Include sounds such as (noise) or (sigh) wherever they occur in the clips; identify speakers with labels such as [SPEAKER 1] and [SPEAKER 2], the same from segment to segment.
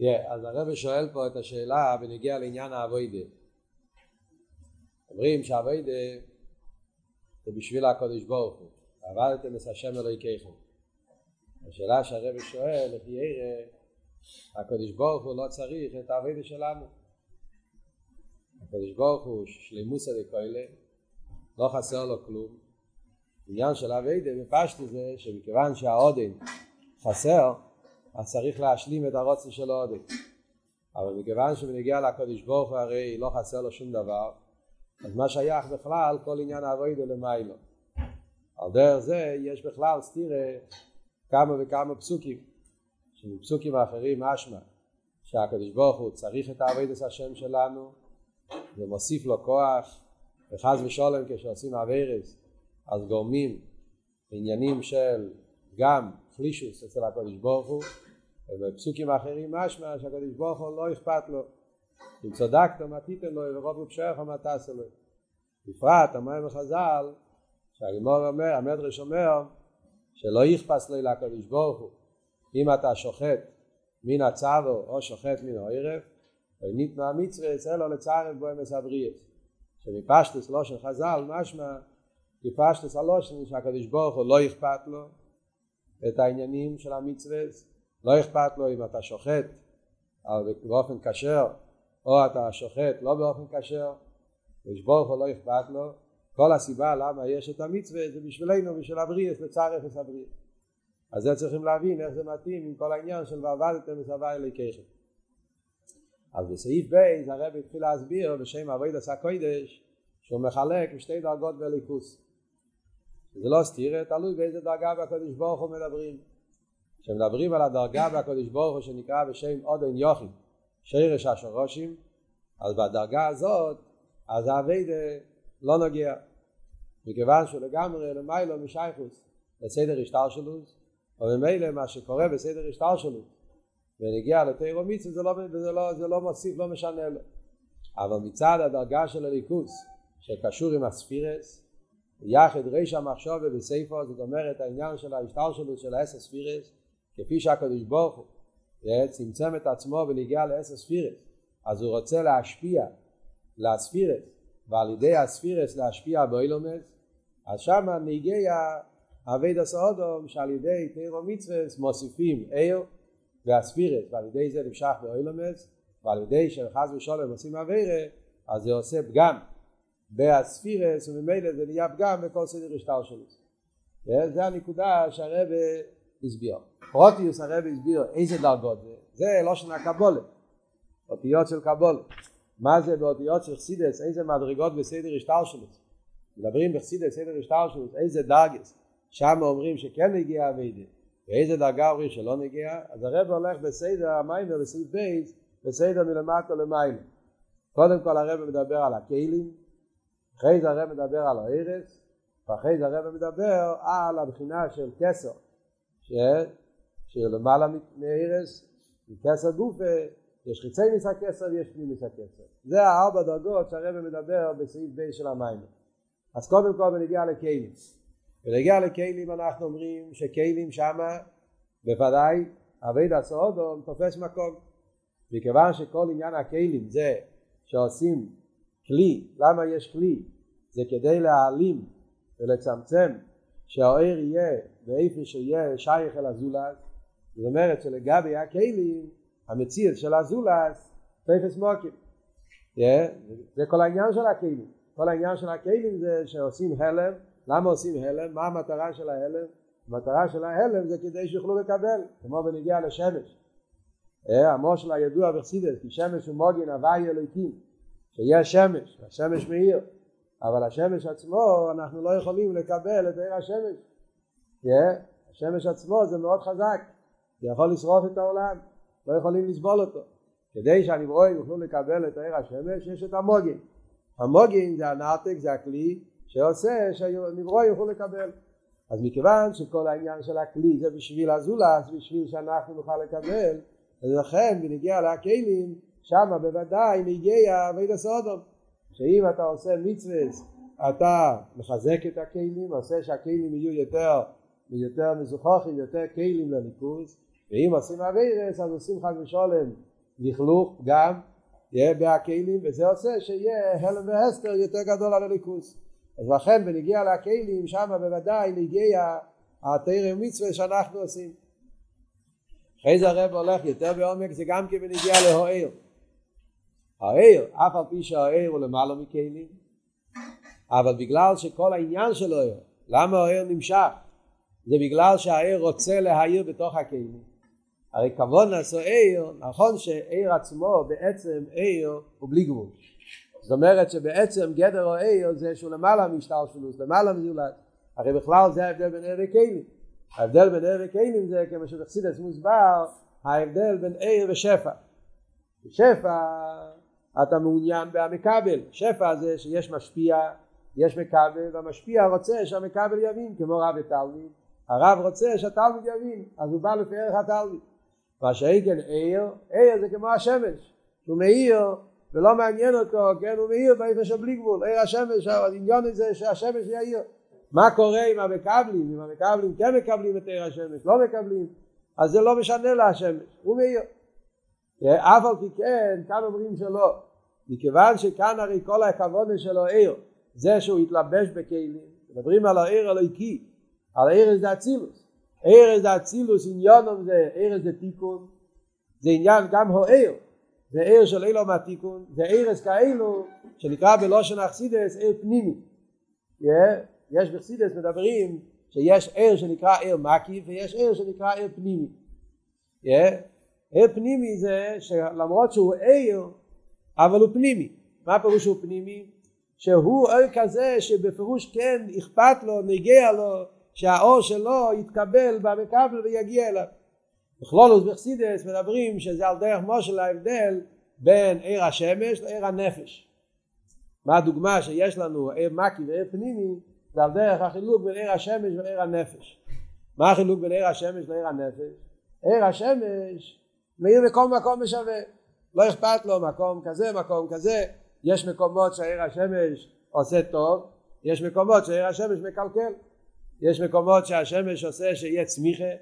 [SPEAKER 1] Yeah, אז הרב שואל פה את השאלה בנגיע לעניין האבוידה. אומרים שהאבוידה זה בשביל הקודש ברוך הוא. עבדתם את השם אלוהיכיכם. השאלה שהרב שואל, לפי ירא, הקודש ברוך הוא לא צריך את האבוידה שלנו. הקודש ברוך הוא שלימוסא דקוילה, לא חסר לו כלום. עניין של אביידה בפשטו זה שמכיוון שהעודן חסר, אז צריך להשלים את הרוצן של העודן. אבל מכיוון שבנגיע לקודש ברוך הוא הרי לא חסר לו שום דבר, אז מה שייך בכלל כל עניין האביידה למיילו. על דרך זה יש בכלל סתירה כמה וכמה פסוקים, שמפסוקים האחרים משמע שהקדוש ברוך הוא צריך את האביידס השם שלנו ומוסיף לו כוח וחס ושולם כשעושים אביירס אז גורמים עניינים של גם חלישוס אצל הקדוש ברוך הוא ובפסוקים האחרים משמע שהקדוש ברוך הוא לא אכפת לו. אם צדקת מה תיתן לו? ורוב ופשעך מה תעשה לו? בפרט המים החז"ל שהגימור אומר, המדרש אומר שלא יכפס לי לקדוש ברוך הוא. אם אתה שוחט מן הצבו או שוחט מן הערב וניתנו המצווה אלו לצערב בו אמס הבריאס שמפשטס לא של חז"ל משמע כי פשטס הלושן שהקדוש ברוך הוא לא אכפת לו את העניינים של המצווה לא אכפת לו אם אתה שוחט באופן כשר או אתה שוחט לא באופן כשר הקדוש ברוך הוא לא אכפת לו. כל הסיבה למה יש את המצווה זה בשבילנו בשביל הבריאס לצער אפס הבריאס אז זה צריכים להבין איך זה מתאים עם כל העניין של ועבדתם וסבא אליקיכם אז בסעיף ב' הרב התחיל להסביר בשם אבויד עשה קוידש שהוא מחלק בשתי דרגות בליכוס. זה לא סתיר, תלוי באיזה דרגה בקודש ברוך הוא מדברים כשמדברים על הדרגה בקודש ברוך הוא שנקרא בשם עודן יוחין שרש השרושים אז בדרגה הזאת אז האביידה לא נוגע. מכיוון שהוא לגמרי למיילו משייכוס לסדר השטלשלוס וממילא מה שקורה בסדר השטלשלוס ונגיע לתירו מצווה זה, לא, זה, לא, זה לא מוסיף, לא משנה לו. אבל מצד הדרגה של הליכוס שקשור עם הספירס יחד ריש המחשוב בסייפו זאת אומרת העניין של ההשטלשלוס של האס הספירס כפי שהקדוש ברוך הוא צמצם את עצמו ונגיע לאס הספירס אז הוא רוצה להשפיע לספירס ועל ידי הספירס להשפיע באילומס אז שם נגיע אבייד הסעודום שעל ידי תירו מצווה מוסיפים איר והספירס ועל ידי זה נמשך באילומס ועל ידי שחס ושולם עושים אביירה אז זה עושה פגם בהספירס וממילא זה נהיה פגם בכל סדר השטר שלו. זה הנקודה שהרבא הסביר פרוטיוס הרבא הסביר איזה דרגות זה? זה לא שנה קבולת אותיות של קבולת מה זה באותיות של חסידס? איזה מדרגות בסדר השטר שלו מדברים בחסידס סדר השטר שלו איזה דרגס שם אומרים שכן הגיע אביידה ואיזה דרגה אומרים שלא נגיע? אז הרב הולך בסדר המים ובסעיף בייס בסדר מלמטה למעלה קודם כל הרב מדבר על הכלים אחרי זה הרב מדבר על הארץ ואחרי זה הרב מדבר על הבחינה של כסר שלמעלה מארץ מכסר גופה יש חיצי ניס הכסר ויש פנים ניס הכסר זה הארבע דרגות שהרב מדבר בסעיף בייס של המים. אז קודם כל בנגיע לכלים. בנגיע לכלים אנחנו אומרים שכלים שמה בוודאי אבי דסאודום תופס מקום. מכיוון שכל עניין הכלים זה שעושים כלי, למה יש כלי? זה כדי להעלים ולצמצם שהאויר יהיה באיפה שיהיה שייך אל הזולת זאת אומרת שלגבי הכלים המציאות של הזולת תפס מוקים. Yeah, זה כל העניין של הכלים. כל העניין של הכלים זה שעושים הלם. למה עושים הלם? מה המטרה של ההלם? המטרה של ההלם זה כדי שיוכלו לקבל כמו בנגיע לשמש. המושל הידוע בחסידס כי שמש הוא מוגן הוואי אלוקים שיש שמש, השמש מאיר. אבל השמש עצמו אנחנו לא יכולים לקבל את עיר השמש. Yeah, השמש עצמו זה מאוד חזק זה יכול לשרוף את העולם לא יכולים לסבול אותו. כדי שהנברואים יוכלו לקבל את עיר השמש יש את המוגן המוגן זה הנעתק זה הכלי שעושה שהנברוא יוכלו לקבל. אז מכיוון שכל העניין של הכלי זה בשביל הזולס בשביל שאנחנו נוכל לקבל אז לכן בנגיע להכלים שמה בוודאי נגיע אביד הסודום. שאם אתה עושה מצווה אתה מחזק את הכלים עושה שהכלים יהיו יותר יותר מזוכחים יותר כלים לליכוז ואם עושים אביירס אז עושים חד ושולם לכלוך גם יהיה בהכלים וזה עושה שיהיה הלם והסתר יותר גדול על הליכוס. אז לכן בנגיע להכלים שם בוודאי נגיע התרא מצווה שאנחנו עושים. אחרי זה הרב הולך יותר בעומק זה גם כן בנגיע להוער העיר אף על פי שהעיר הוא למעלה מכלים. אבל בגלל שכל העניין של העיר למה העיר נמשך? זה בגלל שהעיר רוצה להעיר בתוך הכלים הרי כבוד נעשו עיר, נכון שעיר עצמו בעצם עיר הוא בלי גבול. זאת אומרת שבעצם גדר העיר זה שהוא למעלה משטלשלוס, למעלה מזולת. הרי בכלל זה ההבדל בין עיר וכלים. ההבדל בין עיר וכלים זה כמו שבחסידס מוסבר, ההבדל בין עיר ושפע. בשפע אתה מעוניין במקבל, שפע זה שיש משפיע, יש מקבל, והמשפיע רוצה שהמקבל יבין, כמו רב ותלמיד. הרב רוצה שהתלמיד יבין, אז הוא בא לפי ערך התלמיד. מה שאיגן עיר, עיר זה כמו השמש, הוא מאיר ולא מעניין אותו, כן, הוא מאיר באיפה של בלי גבול, עיר השמש, הדמיון זה שהשמש יאיר. מה קורה עם המקבלים, אם המקבלים כן מקבלים את עיר השמש, לא מקבלים, אז זה לא משנה להשמש, הוא מאיר. אף על פי כן, כאן אומרים שלא, מכיוון שכאן הרי כל הכבוד שלו עיר, זה שהוא התלבש בכלים, מדברים על העיר הלויקי, על העיר זה אצילוס, ערס האצילוס עניונום זה ערס זה תיקון זה עניין גם הוער זה ער של אילו מהתיקון זה ערס כאלו שנקרא בלושן אכסידס ער פנימי? יש בחסידס מדברים שיש ער שנקרא ער מקיף ויש ער שנקרא ער פנימי? ער פנימי זה שלמרות שהוא ער אבל הוא פנימי מה פירוש הוא פנימי? שהוא ער כזה שבפירוש כן אכפת לו, נגיע לו שהאור שלו יתקבל במקבל ויגיע אליו. בכלולוס בחסידס מדברים שזה על דרך מושל ההבדל בין עיר השמש לעיר הנפש. מה הדוגמה שיש לנו עיר מקי ועיר פנימי זה על דרך החילוק בין עיר השמש ועיר הנפש. מה החילוק בין עיר השמש לעיר הנפש? עיר השמש מאיר בכל מקום משווה. לא אכפת לו מקום כזה מקום כזה יש מקומות שעיר השמש עושה טוב יש מקומות שעיר השמש מקלקל יש מקומות שהשמש עושה שיהיה צמיחה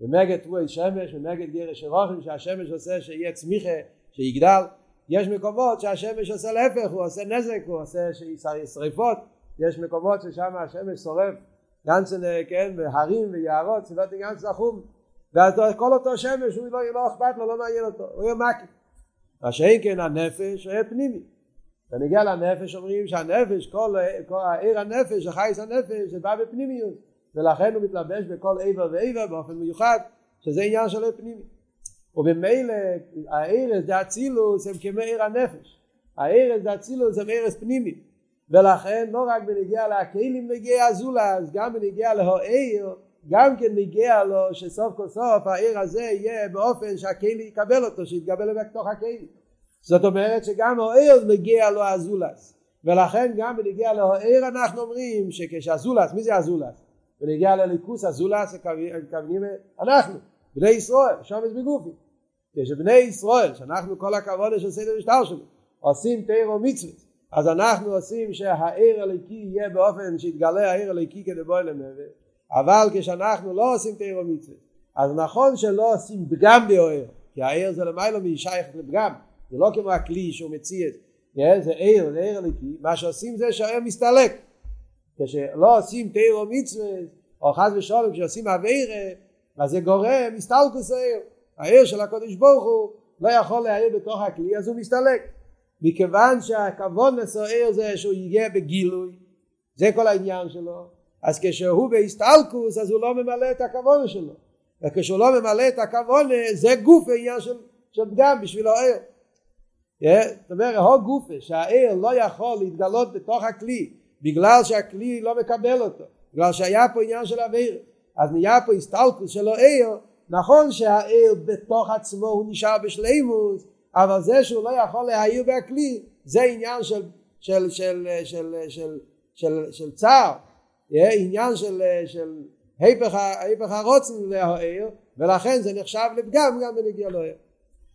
[SPEAKER 1] ומגד רואי שמש ומגד גרש רוחם שהשמש עושה שיהיה צמיחה שיגדל. יש מקומות שהשמש עושה להפך הוא עושה נזק הוא עושה שריפות. יש מקומות ששם השמש שורף גנצן כן והרים ויערות סביבות גנצ לחום ואז כל אותו שמש הוא לא, לא אכפת לו לא מעניין אותו הוא יהיה מקי מה שאין כן הנפש הוא יהיה פנימי ונגיע לנפש אומרים שהנפש, כל, כל העיר הנפש, החייס הנפש, זה בא בפנימיות. ולכן הוא מתלבש בכל עבר ועבר באופן מיוחד שזה עניין של פנימי ובמילא הערס זה אצילוס הם כמו עיר הנפש. הערס זה אצילוס הם ערס פנימי. ולכן לא רק בנגיע להכלים נגיע הזולז גם בנגיע להוער גם כן נגיע לו שסוף כל סוף העיר הזה יהיה באופן שהכלי יקבל אותו שיתקבל בתוך הכלי זאת אומרת שגם העיר מגיע לו הזולס ולכן גם בנגיע לעיר אנחנו אומרים שכשהזולס, מי זה הזולס? בנגיע לליכוס הזולס הכוונים אנחנו, בני ישראל, שם יש בגופי. כשבני ישראל, שאנחנו כל הכבוד של סדר משטר שלו עושים תירו מצווה אז אנחנו עושים שהעיר הליקי יהיה באופן שיתגלה העיר הליקי כדי בוא למעבר אבל כשאנחנו לא עושים תירו מצווה אז נכון שלא עושים פגם בעיר כי העיר זה למיילו משייך לפגם זה לא כמו הכלי שהוא מציע זה עיר, זה עיר אליקי מה שעושים זה שהעיר מסתלק. כשלא עושים תיר או מצווה או חס ושלום כשעושים אוויר אז זה גורם מסתלקוס העיר. העיר של הקודש ברוך הוא לא יכול להעיר בתוך הכלי אז הוא מסתלק. מכיוון שהכבוד עיר זה שהוא יגיע בגילוי זה כל העניין שלו אז כשהוא בהסתלקוס אז הוא לא ממלא את הכבוד שלו. וכשהוא לא ממלא את הכבוד זה גוף העניין של, של פגם בשביל העיר זאת אומרת, הו גופה שהעיר לא יכול להתגלות בתוך הכלי בגלל שהכלי לא מקבל אותו, בגלל שהיה פה עניין של אוויר, אז נהיה פה הסתלקוס של העיר, נכון שהעיר בתוך עצמו הוא נשאר בשלימוס, אבל זה שהוא לא יכול להעיר בכלי, זה עניין של, של, של, של, של, של, של צער, עניין של, של היפך הרוצן להעיר, ולכן זה נחשב לפגם גם בנגיע לעיר.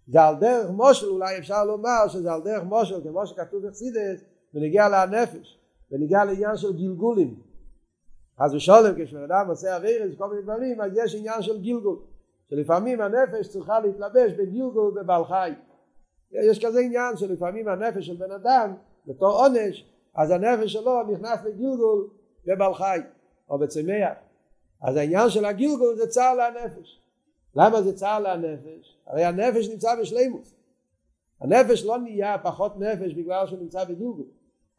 [SPEAKER 1] זה על דרך מושל אולי אפשר לומר שזה על דרך מושל כמו שכתוב בחסידס ונגיע לנפש ונגיע לעניין של גלגולים. אז ושולם כשבן אדם עושה אוויר כל מיני דברים אז יש עניין של גלגול שלפעמים הנפש צריכה להתלבש בגילגול בבעל חי. יש כזה עניין שלפעמים הנפש של בן אדם בתור עונש אז הנפש שלו נכנס לגילגול בבעל חי או בצמח אז העניין של הגילגול זה צער לנפש למה זה צער לנפש? הרי הנפש נמצא בשלימוס. הנפש לא נהיה פחות נפש בגלל שהוא נמצא בגילגול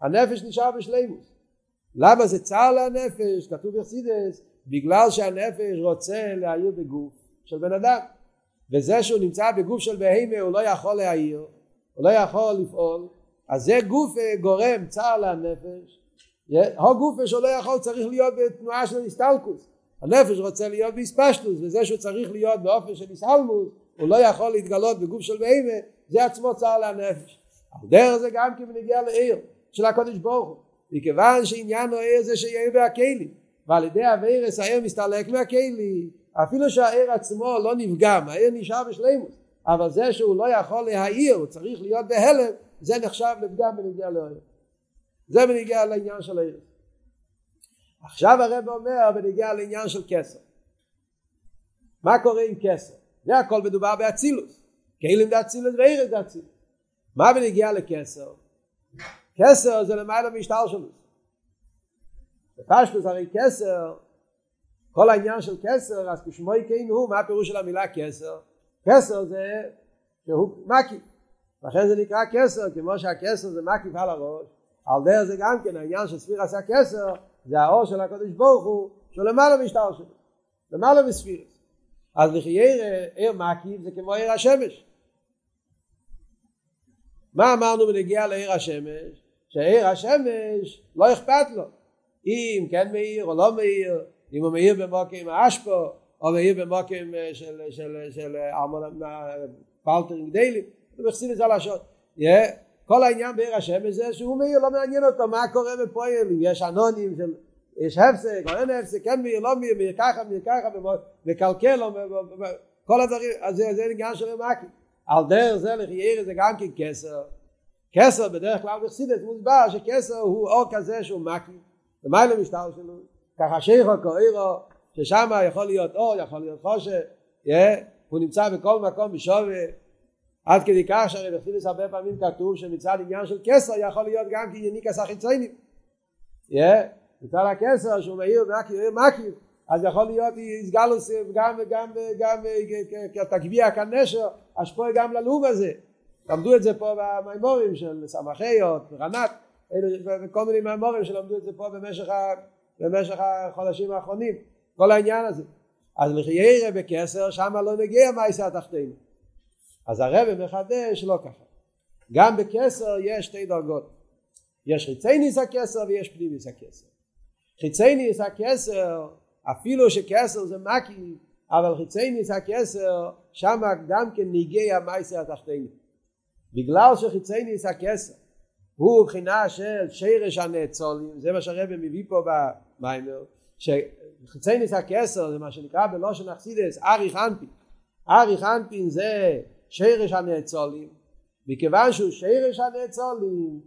[SPEAKER 1] הנפש נשאר בשלימוס. למה זה צער לנפש? כתוב יחסידס בגלל שהנפש רוצה להעיר בגוף של בן אדם. וזה שהוא נמצא בגוף של בהמה הוא לא יכול להעיר הוא לא יכול לפעול. אז זה גוף אה, גורם צער לנפש הו גוף שהוא לא יכול צריך להיות בתנועה של הסטלקוס הנפש רוצה להיות באספשטוס וזה שהוא צריך להיות באופן של הסלמוס הוא לא יכול להתגלות בגוף של בהמה זה עצמו צער לנפש. על דרך זה גם כי בנגיע לעיר של הקודש ברוך הוא. מכיוון שעניין העיר זה שיהיה בהכלים ועל ידי אביירס העיר מסתלק מהכלים אפילו שהעיר עצמו לא נפגם העיר נשאר בשלימוס אבל זה שהוא לא יכול להעיר הוא צריך להיות בהלם זה נחשב לפגם בנגיע לעיר. זה בנגיע לעניין של העיר עכשיו הרב אומר בנגיע לעניין של כסר מה קורה עם כסר זה הכל מדובר באצילוס. כלים דאצילוס ואירס דאצילוס. מה בנגיע לכסר כסר זה למעלה משטר שלו. בפשטוס הרי כסר כל העניין של כסר אז כשמו יקין הוא מה הפירוש של המילה כסר כסר זה שהוא מקיף לכן זה נקרא כסר כמו שהכסר זה מקיף על הראש על דרך זה גם כן העניין של ספיר עשה כסר זה האור של הקדוש ברוך הוא שהוא למעלה משטר שלו למעלה מספיר אז לחיירה עיר מקיף זה כמו עיר השמש. מה אמרנו בנגיע לעיר השמש? שעיר השמש לא אכפת לו. אם כן מאיר או לא מאיר אם הוא מאיר במוקים האשפו או מאיר במוקים של, של, של ארמון פלטרינג דיילי הוא מחסין את זה לשעות כל העניין בעיר השמש זה שהוא מאיר לא מעניין אותו מה קורה בפועל אם יש אנונים של יש הפסק או אין הפסק כן מאיר לא מאיר מאיר ככה מאיר ככה מקלקל כל הדברים אז זה עניין של המאקים על דרך זה לחייר זה גם כן כסר. כסר בדרך כלל בחסידת מוסבר שכסר הוא אור כזה שהוא מקיף למעלה משטר שלו? ככה שייכו כאירו ששם יכול להיות אור יכול להיות חושך הוא נמצא בכל מקום בשווה עד כדי כך שהרי בחסידס הרבה פעמים כתוב שמצד עניין של כסר יכול להיות גם כיניקס החיציינים מצד הכסר שהוא מאיר מקיף אז יכול להיות איסגלוס גם גם גם כתגביע כנשר השפוע גם ללוב הזה למדו את זה פה במימורים של סמכיות, רנת, וכל מיני מימורים שלמדו את זה פה במשך, ה, במשך החודשים האחרונים, כל העניין הזה. אז לחיירה בכסר שמה לא נגיע מייסה התחתינו. אז הרב מחדש לא ככה. גם בכסר יש שתי דרגות. יש חיצי ניס הכסר ויש פנים ניס הכסר. חיצי ניס הכסר, אפילו שכסר זה מקי, אבל חיצי ניס הכסר, שמה גם כן נגיע מייסה התחתינו. בגלל שחיצי ניס הכסר הוא בחינה של שרש הנאצולים זה מה שהרבא מביא פה במיימר שחיצי ניס הכסר זה מה שנקרא בלושן אכסידס ארי חנפין ארי חנפין זה שרש הנאצולים מכיוון שהוא שרש הנאצולים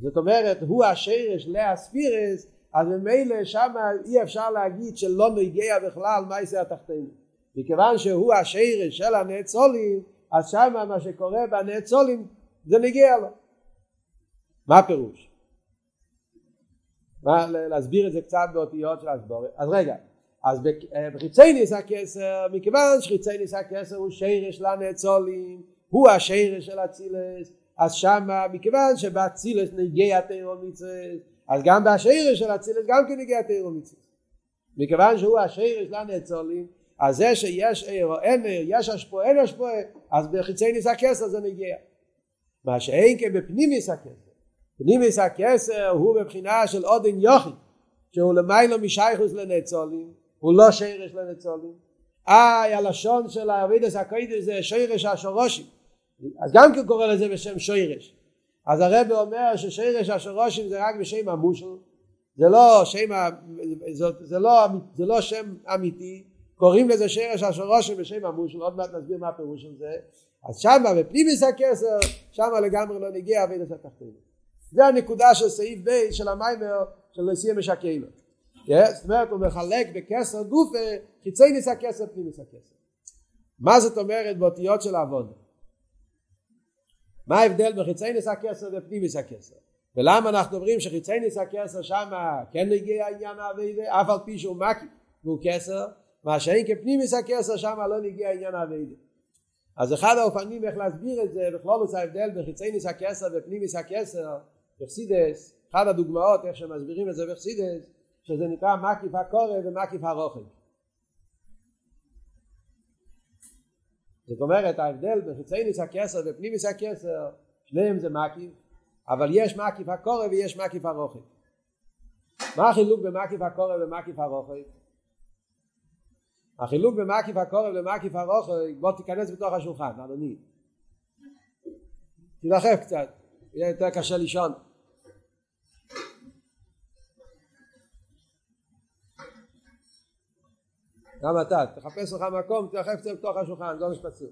[SPEAKER 1] זאת אומרת הוא השרש להספירס אז ממילא שם אי אפשר להגיד שלא נגיע בכלל מה יעשה התחתינו מכיוון שהוא השרש של הנאצולים אז שמה מה שקורה בנאצולים זה מגיע לו. מה הפירוש? מה, להסביר את זה קצת באותיות של הסבורת. אז רגע, אז בחיצי ניס הכסר, מכיוון שחיצי ניס הכסר הוא שרש לנאצולים, הוא השרש של אצילס, אז שמה, מכיוון שבאצילס נגיע תירו מצווה, אז גם בשרש של אצילס גם כן נגיע תירו מצווה. מכיוון שהוא השרש לנאצולים, אז זה שיש עיר או אין עיר, יש השפועה, אין השפועה, אז בחיצי ניס הכסר זה נגיע. מה שאין כן בפנימיס הכסר. פנימיס הכסר הוא בבחינה של עודן יוכי, שהוא למיילו משייכוס לנצולים, הוא לא שרש לנצולים. איי, הלשון של האבידס הקוידס זה שרש השורשים. אז גם כן קורא לזה בשם שרש. אז הרב אומר ששרש השורשים זה רק בשם המושל, זה לא שם, זה, זה, לא, זה לא שם אמיתי, קוראים לזה שרש השורשים בשם המושל, עוד מעט נסביר מה הפירוש של זה, אז שמה בפנימיס הכסר, שמה לגמרי לא נגיע אבידס התחתינו. זה הנקודה של סעיף ב' של המיימר של נשיא משקיינו. זאת אומרת הוא מחלק בכסר גופה חיצי ניס הכסר פנימיס הכסר. מה זאת אומרת באותיות של עבודה? מה ההבדל בין חיצי ניס הכסר ופנימיס הכסר? ולמה אנחנו אומרים שחיצי ניס הכסר שם כן הגיע העניין האביידה אף על פי שהוא מקי והוא כסר מה שאין כפנימיס הכסר שם לא נגיע העניין האביידה אז אחד האופנים איך להסביר את זה בכלול הוא ההבדל בין חיצי ניס הכסר ופנימיס הכסר בחסידס אחד הדוגמאות איך שמסבירים את זה בחסידס שזה נקרא מקיף הקורא ומקיף הרוחב. זאת אומרת ההבדל בין חיצי ניס הכסר ופנימיס הכסר שניהם זה מקיף אבל יש מקיף הקורא ויש מקיף הרוחב. מה החילוק במקיף הקורא ומקיף הרוחב? החילוק במקיף הקורא ומקיף הרוחב בוא תיכנס בתוך השולחן אדוני. תדחף קצת יהיה יותר קשה לישון גם אתה, תחפש לך מקום, תרחב קצת בתוך השולחן, זה מה שתעשו.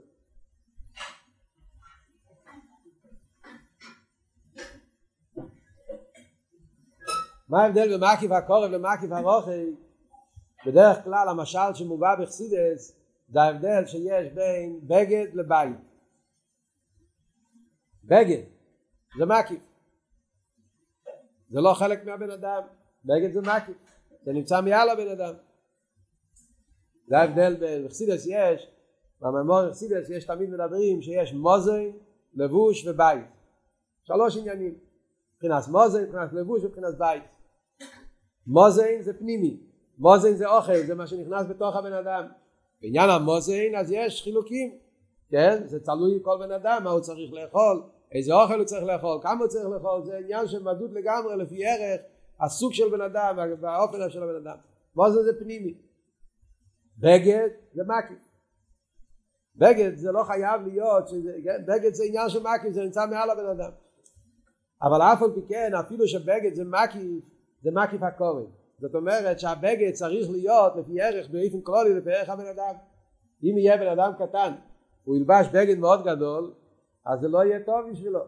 [SPEAKER 1] מה ההבדל בין מקיף הקורב למקיף הרוחי? בדרך כלל המשל שמובא בחסידס זה ההבדל שיש בין בגד לבית. בגד זה מקיף. זה לא חלק מהבן אדם, בגד זה מקיף. זה נמצא מעל הבן אדם. זה ההבדל בחסידס יש, בממור בחסידס יש תמיד מדברים שיש מוזן, לבוש ובית. שלוש עניינים. מבחינת מוזן, מבחינת לבוש ומבחינת בית. מוזן זה פנימי, מוזן זה אוכל, זה מה שנכנס בתוך הבן אדם. בעניין המוזן אז יש חילוקים, כן? זה תלוי כל בן אדם מה הוא צריך לאכול, איזה אוכל הוא צריך לאכול, כמה הוא צריך לאכול, זה עניין של מדוד לגמרי לפי ערך הסוג של בן אדם והאופן של הבן אדם. מוזן זה פנימי. בגד זה מקיף. בגד זה לא חייב להיות, שזה, כן? בגד זה עניין של מקיף, זה נמצא מעל הבן אדם. אבל אף על פי כן, אפילו שבגד זה מקיף, זה מקיף הקורן. זאת אומרת שהבגד צריך להיות לפי ערך באופן כללי לפי ערך הבן אדם. אם יהיה בן אדם קטן, הוא ילבש בגד מאוד גדול, אז זה לא יהיה טוב בשבילו.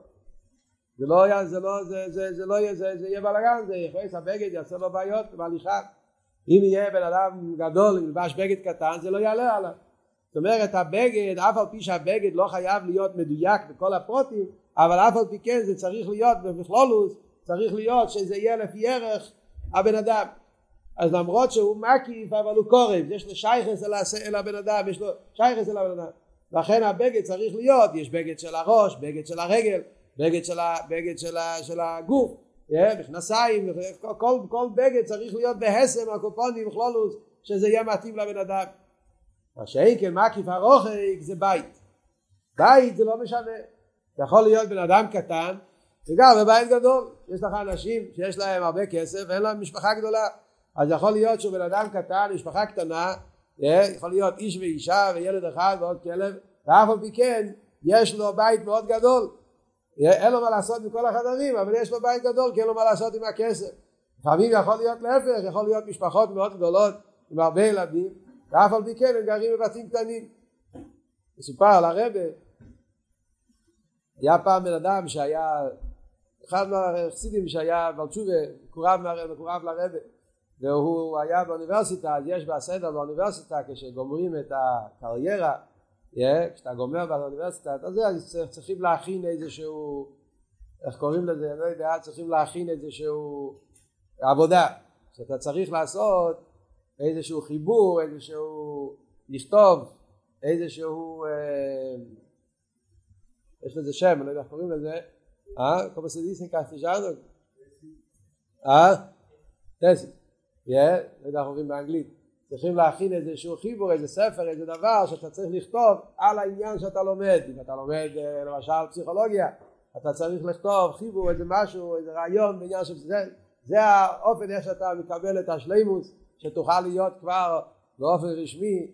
[SPEAKER 1] זה לא יהיה, זה לא, זה, זה, זה לא יהיה, זה, זה יהיה בלאגן, זה יכניס הבגד, יעשה לו בעיות בהליכה. אם יהיה בן אדם גדול ילבש בגד קטן זה לא יעלה עליו. זאת אומרת הבגד אף על פי שהבגד לא חייב להיות מדויק בכל הפרוטים אבל אף על פי כן זה צריך להיות במכלולוס צריך להיות שזה יהיה לפי ערך הבן אדם. אז למרות שהוא מקיף אבל הוא קורב יש לו שייכס אל הבן אדם יש לו שייכס אל הבן אדם. לכן הבגד צריך להיות יש בגד של הראש בגד של הרגל בגד של, בגד של, של הגוף מכנסיים, כל, בגד צריך להיות בהסם הקופונים וכלולוס שזה יהיה מתאים לבן אדם. מה שאין כן מקיף הרוחק זה בית. בית זה לא משנה. יכול להיות בן אדם קטן וגר בבית גדול. יש לך אנשים שיש להם הרבה כסף ואין להם משפחה גדולה. אז יכול להיות שהוא בן אדם קטן, משפחה קטנה, יכול להיות איש ואישה וילד אחד ועוד כלב, ואף על פי כן יש לו בית מאוד גדול. אין לו מה לעשות עם כל החדרים אבל יש לו בית גדול כי אין לו מה לעשות עם הכסף. לפעמים יכול להיות להפך יכול להיות משפחות מאוד גדולות עם הרבה ילדים ואף על פי כן הם גרים בבתים קטנים. מסופר על הרבה. היה פעם בן אדם שהיה אחד מהחסידים שהיה בלצ'ובה מקורב, מקורב לרבה והוא היה באוניברסיטה אז יש בסדר באוניברסיטה כשגומרים את הקריירה כשאתה גומר באוניברסיטה, אתה יודע, צריכים להכין איזשהו, איך קוראים לזה, אני לא יודע, צריכים להכין איזשהו עבודה, שאתה צריך לעשות איזשהו חיבור, איזשהו, לכתוב איזשהו, אה, יש לזה שם, אני לא יודע איך קוראים לזה, אה? כמו סדיסן קסטיג'אנו? אה? טסי, לא יודע איך קוראים באנגלית. צריכים להכין איזשהו חיבור, איזה ספר, איזה דבר שאתה צריך לכתוב על העניין שאתה לומד. אם אתה לומד אה, למשל פסיכולוגיה, אתה צריך לכתוב חיבור, איזה משהו, איזה רעיון בעניין של זה. זה האופן איך שאתה מקבל את השלימוס, שתוכל להיות כבר באופן רשמי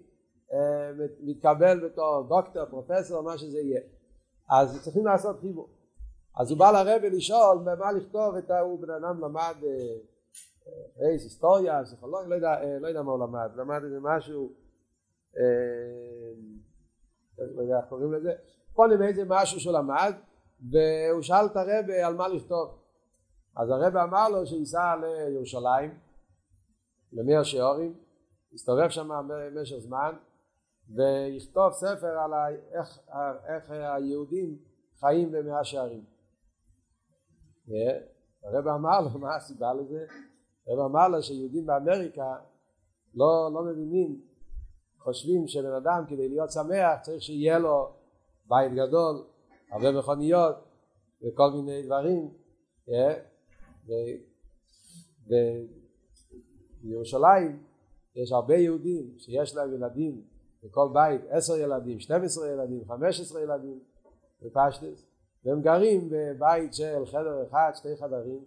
[SPEAKER 1] אה, מתקבל בתור דוקטור, פרופסור, מה שזה יהיה. אז צריכים לעשות חיבור. אז הוא בא לרבי לשאול במה לכתוב את ההוא בן אדם למד אה, איזה היסטוריה, פסיכולוגיה, לא יודע, לא יודע מה הוא למד, למד איזה משהו, לא יודע איך קוראים לזה, קודם איזה משהו שהוא למד, והוא שאל את הרבה על מה לכתוב. אז הרבה אמר לו שייסע לירושלים, למאיר שיעורים, הסתובב שם במשך זמן, ויכתוב ספר על איך, איך היהודים חיים במאה שערים. הרב אמר לו מה הסיבה לזה? הרב אמר לו שיהודים באמריקה לא, לא מבינים, חושבים שבן אדם כדי להיות שמח צריך שיהיה לו בית גדול, הרבה מכוניות וכל מיני דברים. ובירושלים יש הרבה יהודים שיש להם ילדים בכל בית, עשר ילדים, 12 ילדים, 15 ילדים בפשטס והם גרים בבית של חדר אחד, שתי חדרים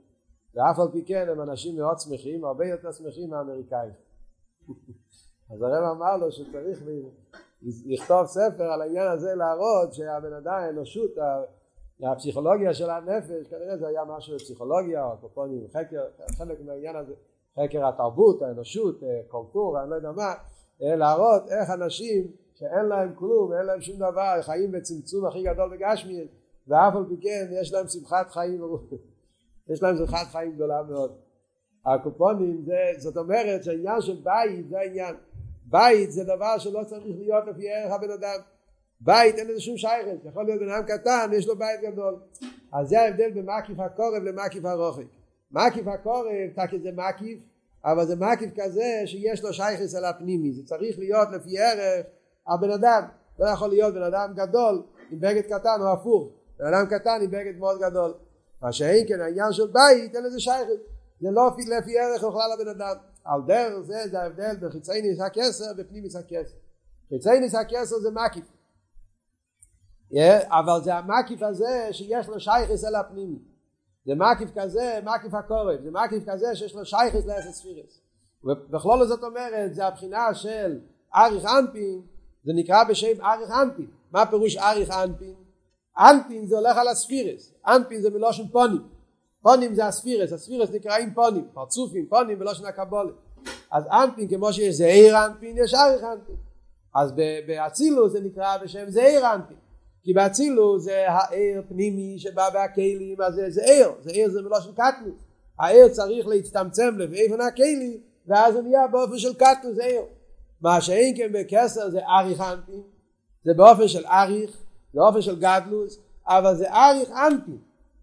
[SPEAKER 1] ואף על פי כן הם אנשים מאוד שמחים, הרבה יותר שמחים מהאמריקאים. (laughs) אז הרב אמר לו שצריך לכתוב ספר על העניין הזה להראות שהבן אדם, האנושות, הפסיכולוגיה של הנפש, כנראה זה היה משהו בפסיכולוגיה או קופונים, חקר, חלק מהעניין הזה, חקר התרבות, האנושות, קונקור, אני לא יודע מה, להראות איך אנשים שאין להם כלום, אין להם שום דבר, חיים בצמצום הכי גדול בגשמי, ואף על פי כן יש להם שמחת חיים, (laughs) יש להם שמחת חיים גדולה מאוד. הקופונים זה, זאת אומרת שהעניין של בית זה העניין, בית זה דבר שלא צריך להיות לפי ערך הבן אדם, בית אין לזה שום שייכת, יכול להיות בן אדם קטן יש לו בית גדול, אז זה ההבדל בין מקיף הקורב למקיף הרוחק, מקיף הקורב, תקי זה מקיף, אבל זה מקיף כזה שיש לו שייכס על הפנימי, זה צריך להיות לפי ערך הבן אדם, לא יכול להיות בן אדם גדול עם בגד קטן או הפוך, בן אדם קטן עם בגד מאוד גדול, מה שאין כן העניין של בית אין לזה שייכת, זה לא לפי ערך בכלל הבן אדם, על דרך זה זה ההבדל בין חיצי ניס הכסר ופנימיס הכסר, חיצי ניס הכסר זה מקיף, אבל זה המקיף הזה שיש לו שייכס אל הפנימי זה מקיף כזה, מקיף הקורב, זה מקיף כזה שיש לו שייכס לאפס ספירס. ובכלול זאת אומרת, זה הבחינה של אריך אנפין, זה נקרא בשם אריך אנפין. מה פירוש אריך אנפין? אנפין זה הולך על הספירס, אנפין זה מלושן פונים. פונים זה הספירס, הספירס נקראים פונים, פרצופים, פונים בלושן הקבולת. אז אנפין כמו שיש זעיר אנפין, יש אריך אנפין. אז באצילוס זה נקרא בשם זעיר אנפין. כי באצילו זה העיר פנימי שבא בהכלים אז זה, זה עיר, זה מלושן קטנוס העיר צריך להצטמצם לאיפן הכלי ואז הוא נהיה באופן של קטנוס עיר מה שאין כן בקסר זה אריך אנפין זה באופן של אריך זה באופן של גדלוס אבל זה אריך אנפין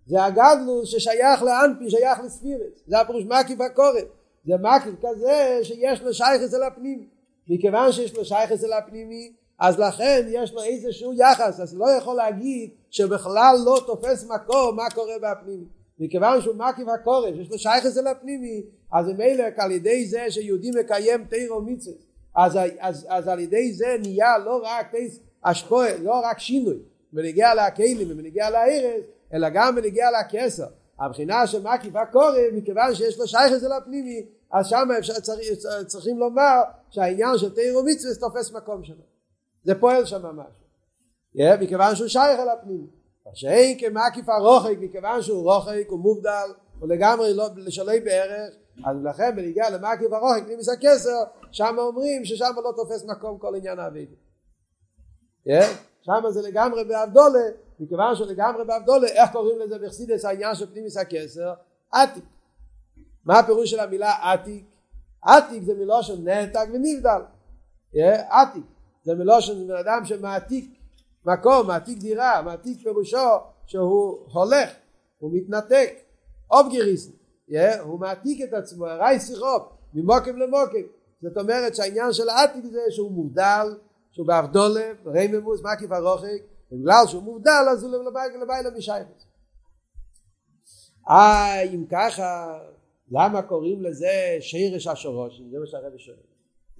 [SPEAKER 1] זה הגדלוס ששייך לאנפין שייך לספירס. זה הפירוש מקיף הקורן זה מקיף כזה שיש לו שייך אצל הפנימי מכיוון שיש לו שייך אצל הפנימי אז לכן יש לו איזשהו יחס, אז לא יכול להגיד שבכלל לא תופס מקום מה קורה בפנימי. מכיוון שהוא מקיף הקורש, יש לו שייכס אל הפנימי, אז ממילא על ידי זה שיהודי מקיים תירו מצווה, אז, אז, אז על ידי זה נהיה לא רק תיס השפוע, לא רק שינוי, בנגיע לכלים ובנגיע לארץ, אלא גם בנגיע לכסר. הבחינה של מקיף הקורא, מכיוון שיש לו שייכס אל הפנימי, אז שם צריך, צריכים לומר שהעניין של תירו מצווה תופס מקום שלו. זה פועל שם משהו. Yeah, מכיוון שהוא שייך אל הפנים. שאין כמקיף הרוחק, מכיוון שהוא רוחק, הוא מובדל, הוא לגמרי לא, שלוי בערך, אז לכן בניגיע למקיף הרוחק, פנימיס הכסר, שם אומרים ששם לא תופס מקום כל עניין האבידה. Yeah? שם זה לגמרי באבדולה, מכיוון שלגמרי באבדולה, איך קוראים לזה בחסידס העניין של פנימיס הכסר? עתיק. מה הפירוש של המילה עתיק? עתיק זה מילו של נתק ונבדל. Yeah? עתיק. זה מלושן בן אדם שמעתיק מקום, מעתיק דירה, מעתיק פירושו שהוא הולך, הוא מתנתק, אוב גיריסן, yeah, הוא מעתיק את עצמו, הרי שיחו, ממוקם למוקם, זאת אומרת שהעניין של העתיק זה שהוא מובדל, שהוא באבדולב, רייממוס, מקיף הרוחק, בגלל שהוא מובדל אז הוא לבית למשייכת. אה, אם ככה, למה קוראים לזה שירש השורשים? זה מה שהרבי שואל.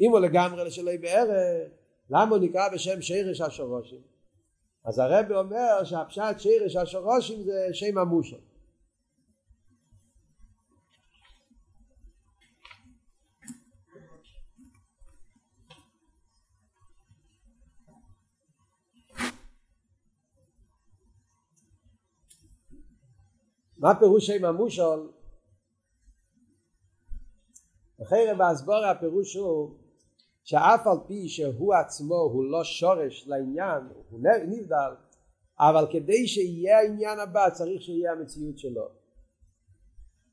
[SPEAKER 1] אם הוא לגמרי לשלוי בערך, למה הוא נקרא בשם שירש השורשים? אז הרב אומר שהפשט שירש השורשים זה שם המושל. מה פירוש שם המושל? אחרי בהסבור הפירוש הוא שאף על פי שהוא עצמו הוא לא שורש לעניין, הוא נבדל, אבל כדי שיהיה העניין הבא צריך שיהיה המציאות שלו.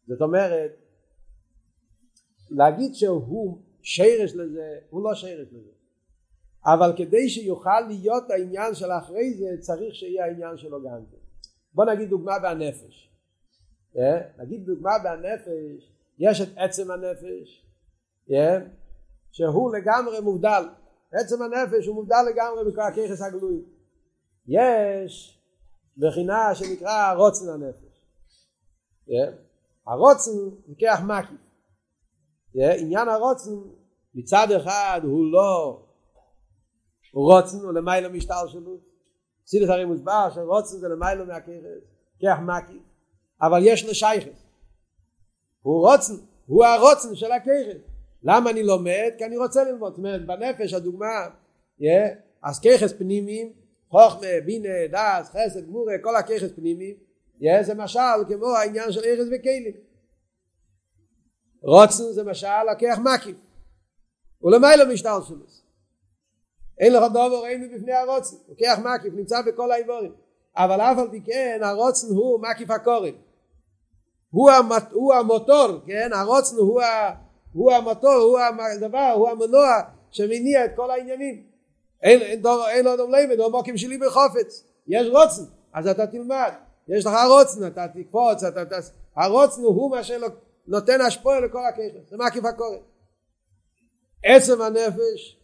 [SPEAKER 1] זאת אומרת, להגיד שהוא שרש לזה, הוא לא שרש לזה. אבל כדי שיוכל להיות העניין של אחרי זה צריך שיהיה העניין שלו גם כן. בוא נגיד דוגמה בנפש. Yeah, נגיד דוגמה בנפש, יש את עצם הנפש, yeah, שהוא לגמרי מובדל. עצם הנפש הוא מובדל לגמרי מכל הככס הגלויים. יש בחינה שנקרא רוצן הנפש. Yeah. הרוצן זה כח מקיף. עניין הרוצן מצד אחד הוא לא רוצן, הוא למיילו משטר שלו. סידס הרי מוסבר שרוצן זה למיילו מהככס, כח מקיף. אבל יש לו שייכס. הוא רוצן, הוא הרוצן של הככס. למה אני לומד? כי אני רוצה ללמוד. זאת אומרת, בנפש הדוגמה, yeah, אז ככס פנימיים חוכמה, בינה, דס, חסד, גמורה, כל הככס פנימי, זה משל כמו העניין של ארז וכלים. רוצן זה משל הכח מקיף. ולמיילו משטר שלו. אין לך דובר אין בפני הרוצן, הוא כח מקיף, נמצא בכל האיבורים. אבל אף על פי כן הרוצן הוא מקיף הקורן. הוא, המת, הוא המוטור, כן? הרוצן הוא, ה, הוא המוטור, הוא הדבר, הוא המנוע שמניע את כל העניינים. אין, אין, דור, אין עוד לימד, הוא מוקים שלי בחופץ. יש רוצן, אז אתה תלמד. יש לך רוצן, אתה תקפוץ, אתה, אתה, הרוצן הוא מה שנותן השפועה לכל הככר. זה מקיף הקורא. עצם הנפש,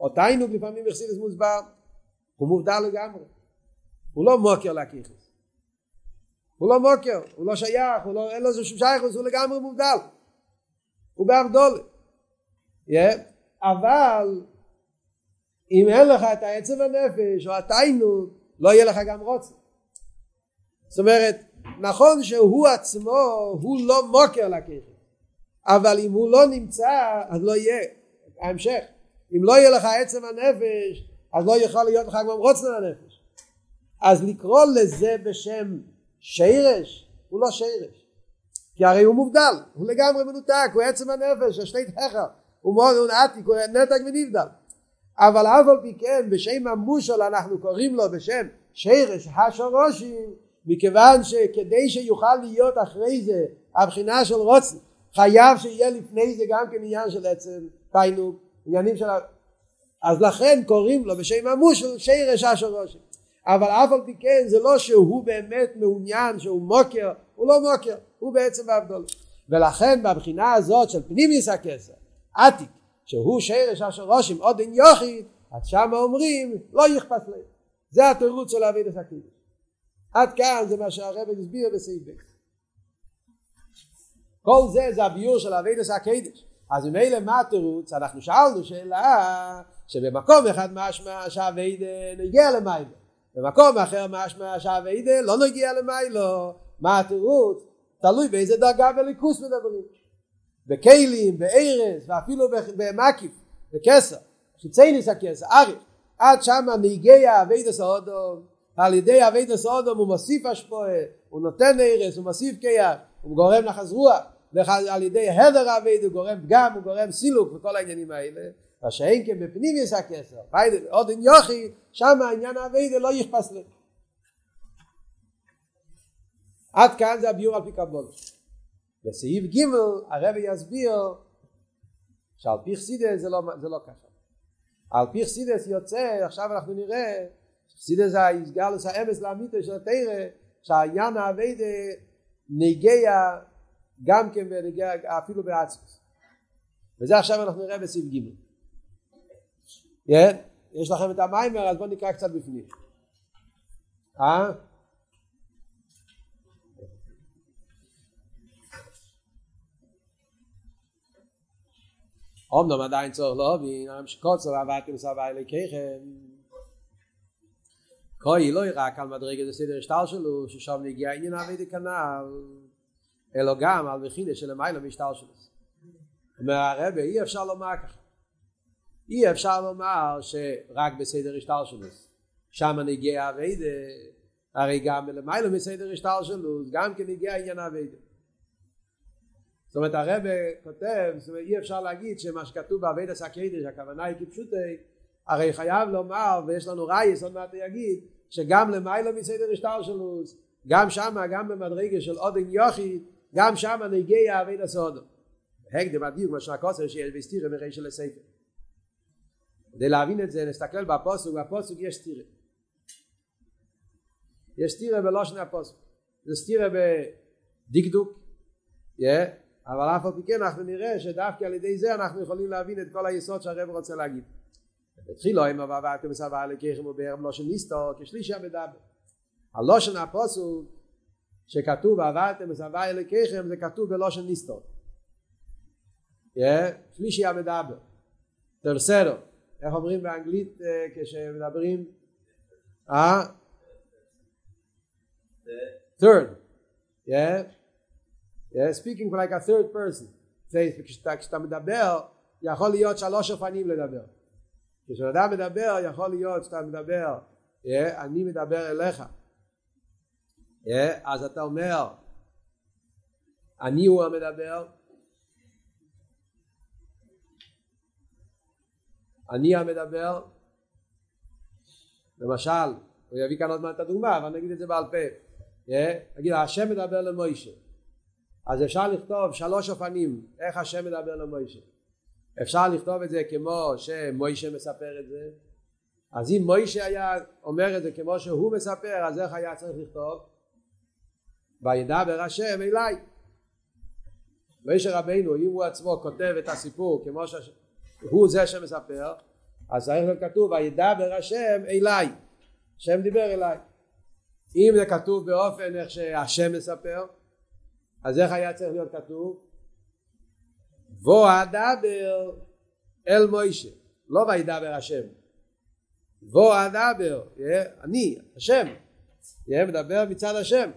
[SPEAKER 1] או תיינוג לפעמים בחסידס מוסבר, הוא מובדל לגמרי. הוא לא מוקר לככס. הוא לא מוקר, הוא לא שייך, הוא לא, אין לו איזה שייך, הוא לגמרי מובדל. הוא באבדולת. Yeah. אבל אם אין לך את העצב הנפש או התיינות לא יהיה לך גם רוצה זאת אומרת נכון שהוא עצמו הוא לא מוקר לקשר אבל אם הוא לא נמצא אז לא יהיה ההמשך אם לא יהיה לך עצם הנפש אז לא יכול להיות לך גם רוצן הנפש אז לקרוא לזה בשם שירש הוא לא שירש כי הרי הוא מובדל הוא לגמרי מנותק הוא עצם הנפש השתי תכר. הוא מאוד הוא עתיק הוא נתק ונבדל. אבל אף על פי כן בשם המושל אנחנו קוראים לו בשם שרש השרושים מכיוון שכדי שיוכל להיות אחרי זה הבחינה של רוצן חייב שיהיה לפני זה גם כן עניין של עצם תיינוק עניינים של אז לכן קוראים לו בשם המושל שרש השרושים אבל אף על פי כן זה לא שהוא באמת מעוניין שהוא מוקר הוא לא מוקר הוא בעצם בהבדול ולכן בבחינה הזאת של פנימיס הכסר עתיק שהוא שרש אשר רושם עוד אין יוכי אז שם אומרים לא יכפת להם זה התירוץ של אביד הסקידוש עד כאן זה מה שהרב הסביר בסעיף ב' כל זה זה הביור של אביד הסקידוש אז ממילא מה התירוץ? אנחנו שאלנו שאלה שבמקום אחד משמע שהאביד נגיע למיילו במקום אחר משמע שהאביד לא נגיע למיילו. מה התירוץ? תלוי באיזה דרגה בליכוס מדברים. בכלים, בארז, ואפילו במקיף, בכסר, חיצייניס הכסר, אריך, עד שמה נהיגי אבידס האודום, על ידי אבידס האודום הוא מוסיף השפועה, הוא נותן ארז, הוא מוסיף קייח, הוא גורם לחזרוע, ועל ידי הדר אביד הוא גורם פגם, הוא גורם סילוק וכל העניינים האלה, מה שאין כן בפנימיוס הכסר, עוד אין יוכי, שם העניין האביד לא יכפס לו. עד כאן זה הביור על פי קבולת. בסעיף ג' הרבי יסביר שעל פי חסידס זה לא, זה לא ככה. על פי חסידס יוצא, עכשיו אנחנו נראה, חסידס היסגלוס האמס לאמיתו של התרא, שהעניין האביידה נגיע גם כן ונגיע אפילו בעצמוס. וזה עכשיו אנחנו נראה בסעיף ג'. כן? יש לכם את המיימר אז בואו נקרא קצת בפנים. אה? אמנם עדיין צורך להבין, עם שקוצר עבדתם סבא אלוקיכם. כוי לא רק על מדרגת הסדר השטר שלו, ששם נגיע עניין אבי כנ"ל, אלא גם על מכינה של המילה משטר שלו. אומר הרבה, אי אפשר לומר ככה. אי אפשר לומר שרק בסדר השטר שלו. שם נגיע אבי הרי גם למילה מסדר השטר שלו, גם כן נגיע עניין אבי זאת אומרת הרב כותב, זאת אומרת אי אפשר להגיד שמה שכתוב בעבד הסקרידש הכוונה היא כפשוטי הרי חייב לומר ויש לנו רייס עוד מעט יגיד שגם למיילו מסדר השטר שלו גם שמה גם במדרגה של עודן יוכי גם שמה נגיע עבד הסודו הקדם הדיוק מה שהקוסר שיש בסתירה מרי של הספר כדי להבין את זה נסתכל בפוסק, בפוסק יש סתירה. יש סתירה בלושן הפוסק. זה סתירה בדקדוק, yeah, אבל אף על פי כן אנחנו נראה שדווקא על ידי זה אנחנו יכולים להבין את כל היסוד שהרב רוצה להגיד. התחילו עם ועברתם וסבא לקחם ובערב לושן ניסטו כשלישי המדבר. הלושן הפוסק שכתוב ועברתם וסבא לקחם זה כתוב בלושן ניסטו. שלישי המדבר. טרסרו. איך אומרים באנגלית כשמדברים? אה? third. Yeah? Speaking like a third person. כשאתה מדבר, יכול להיות שלוש אופנים לדבר. כשאדם מדבר, יכול להיות שאתה מדבר, אני מדבר אליך. אז אתה אומר, אני הוא המדבר, אני המדבר, למשל, הוא יביא כאן עוד מעט את הדוגמה, אבל נגיד את זה בעל פה. נגיד, השם מדבר למוישה. אז אפשר לכתוב שלוש אופנים איך השם מדבר למוישה. אפשר לכתוב את זה כמו שמוישה מספר את זה. אז אם מוישה היה אומר את זה כמו שהוא מספר, אז איך היה צריך לכתוב? וידבר השם אליי. מוישה רבינו, אם הוא עצמו כותב את הסיפור כמו שהוא זה שמספר, אז צריך להיות כתוב וידבר השם אליי. השם דיבר אליי. אם זה כתוב באופן איך שהשם מספר, אז איך היה צריך להיות כתוב? בוא אדבר אל מוישה, לא וידבר השם. בוא אדבר, אני, השם, מדבר מצד השם.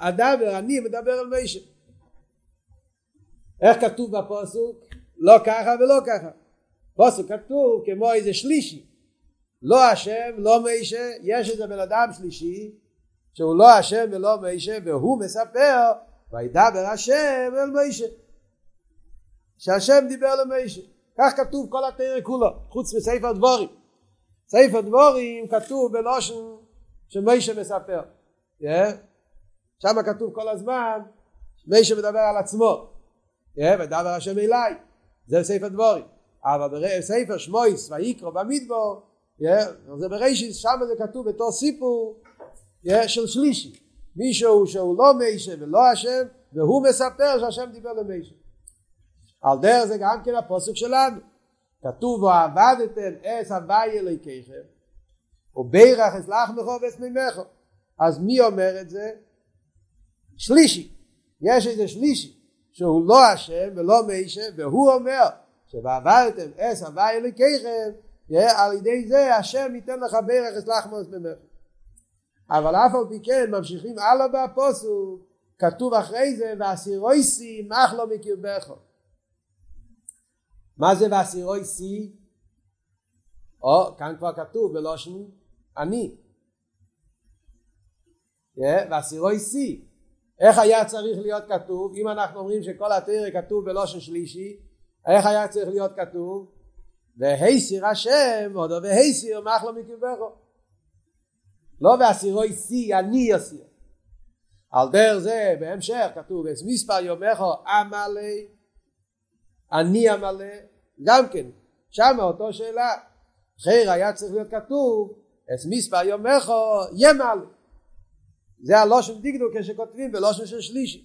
[SPEAKER 1] אדבר, אני מדבר אל מוישה. איך כתוב בפוסוק? לא ככה ולא ככה. פוסק כתוב כמו איזה שלישי. לא השם, לא מיישה, יש איזה בן אדם שלישי שהוא לא השם ולא מיישה והוא מספר וידבר השם אל מיישה. שהשם דיבר למיישה. כך כתוב כל התרא כולו, חוץ מספר דבורים. ספר דבורים כתוב בלושן שמיישה מספר. Yeah? שם כתוב כל הזמן מיישה מדבר על עצמו. Yeah? וידבר השם אליי. זה ספר דבורים. אבל בספר שמויס ויקרא במדבור זה בראשית שם זה כתוב בתור סיפור של שלישי. מישהו שהוא לא מיישה ולא השם והוא מספר שהשם דיבר למיישה. על דרך זה גם כן הפוסק שלנו. כתוב ועבדתם אס הווי אלוהיכיכם ובירך אסלח מכו ואסמימכו אז מי אומר את זה? שלישי. יש איזה שלישי שהוא לא השם ולא מיישה והוא אומר שבעברתם אס הווי אלוקיכם על ידי זה השם ייתן לך ברך אסלח מוס במך אבל אף על פי כן ממשיכים הלאה בפוסוק כתוב אחרי זה ואסירויסי מח לא מקרבך מה זה ואסירויסי? או כאן כבר כתוב בלושן אני ואסירויסי איך היה צריך להיות כתוב אם אנחנו אומרים שכל התרא כתוב בלושן שלישי איך היה צריך להיות כתוב? והסיר השם, עוד והסיר מחלו מקרבכו. לא והסירוי שיא, אני אסיר. על דרך זה בהמשך כתוב את מספר יומךו עמלה אני עמלה גם כן שם אותו שאלה אחר היה צריך להיות כתוב את מספר יומךו ימל זה הלושן דקדוק כשכותבים בלושן של שלישי.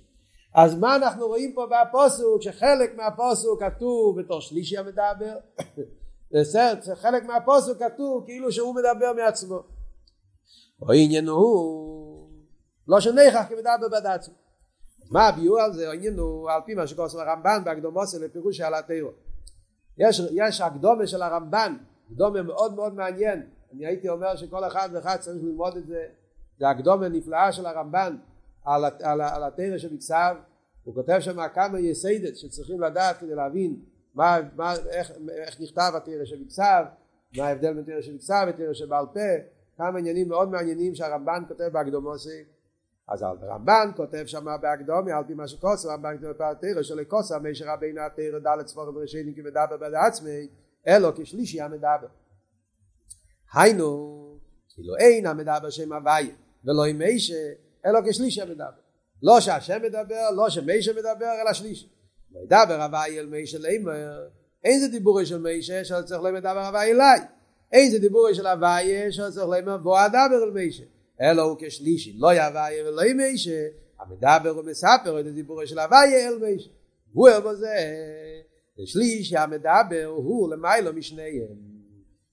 [SPEAKER 1] אז מה אנחנו רואים פה בפוסוק? שחלק מהפוסוק כתוב בתור שלישי המדבר. (coughs) בסרט חלק מהפוסוק כתוב כאילו שהוא מדבר מעצמו. או עניין הוא לא שנכח כמדבר בדעצמו מה הביאור על זה? העניין הוא על פי מה שכוסו הרמב"ן בהקדומוסי לפירוש על התירו יש, יש הקדומה של הרמב"ן הקדומה מאוד מאוד מעניין. אני הייתי אומר שכל אחד ואחד צריך ללמוד את זה זה הקדומה נפלאה של הרמב"ן על, על, על התרא שבכסף, הוא כותב שם כמה יסיידת שצריכים לדעת כדי להבין מה, מה, איך, איך נכתב התרא שבכסף, מה ההבדל בין תרא שבכסף ותרא שבעל פה, כמה עניינים מאוד מעניינים שהרמב"ן כותב בהקדומוסי. אז הרמב"ן כותב שם בהקדומי על פי מה שקוסם, הרמב"ן כותב בתרא של קוסם, מי שרבינו התרא דלת ספורים וראשי כי מדבר בעצמי, אלו כשלישי המדבר. היינו, כאילו אין המדבר שם הוויה, ולא עם מישה אלא כשלישי המדבר. לא שהשם מדבר, לא שמישה מדבר, אלא שלישי. וידבר הווי אל מישה לימר, אין זה דיבורי של מישה שלא צריך להם לדבר הוואי אליי. אין זה דיבורי של הוואי שלא צריך להם בוא אדבר אל מישה אלא הוא כשלישי לא יהוואי ולא יהיה מישה המדבר ומספר את הדיבורי של הוואי אל מישה הוא אל בזה שלישי המדבר הוא למיילו משניהם.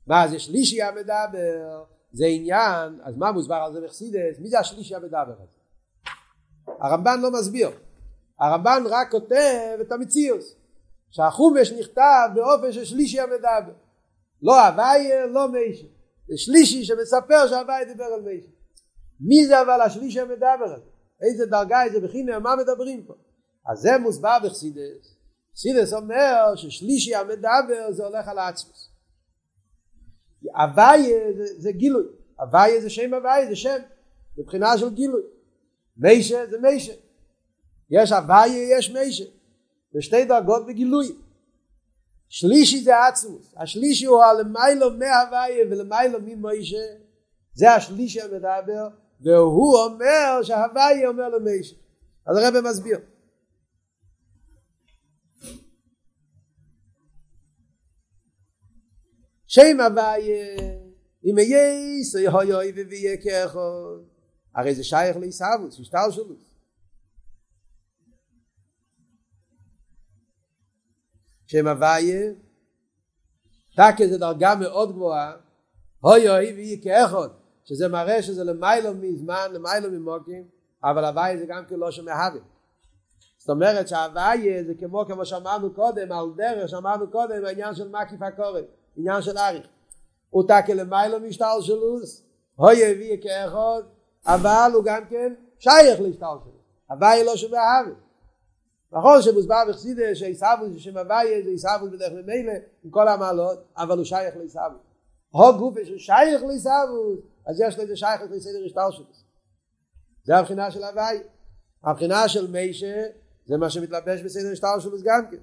[SPEAKER 1] מה זה שלישי המדבר זה עניין אז מה מוסבר על זה בחסידס? מי זה השלישי המדבר הזה? הרמב"ן לא מסביר. הרמב"ן רק כותב את המציאוס שהחומש נכתב באופן של שלישי המדבר לא הוויה לא מישה זה שלישי שמספר שהוויה דיבר על מישה מי זה אבל השלישי המדבר הזה? איזה דרגה איזה בחינה מה מדברים פה? אז זה מוסבר בחסידס. חסידס אומר ששלישי המדבר זה הולך על העצמוס הוויה זה, זה גילוי. הוויה זה שם הוויה זה שם. מבחינה של גילוי. מישה זה מישה יש הוויה יש מישה זה שתי דרגות בגילוי. שלישי זה עצמוס. השלישי הוא הלמיילו מהוויה ולמיילו ממוישה זה השלישי המדבר והוא אומר שההוויה אומר למישה אז הרב מסביר שם הוויה אם יהיה סוי הוי ויהיה כאחד הרי זה שייך לעיסאוויס, משטר שלו שם הוויה תקה זה דרגה מאוד גבוהה הוי הוי ויהיה כאחד שזה מראה שזה למיילו מזמן, למיילו ממוקים אבל הוויה זה גם כן לא שמהווה זאת אומרת שההוויה זה כמו כמו שאמרנו קודם על דרך שאמרנו קודם העניין של מקיף הקורן עניין של אריך. הוא תקה למיילו משטר שלוס הוי ויהיה כאחד אבל הוא גם כן שייך להשתל שלו הוואי לא שווה הארץ נכון שמוסבר בחסידה שעיסאוווס זה שם הוואי זה עיסאוווס בדרך ממילא עם כל המעלות אבל הוא שייך לעיסאוווס הו גופה ששייך לעיסאוווס אז יש לו איזה שייך לסדר השתל שלו זה הבחינה של הוואי הבחינה של מישה זה מה שמתלבש בסדר השתל שלו גם כן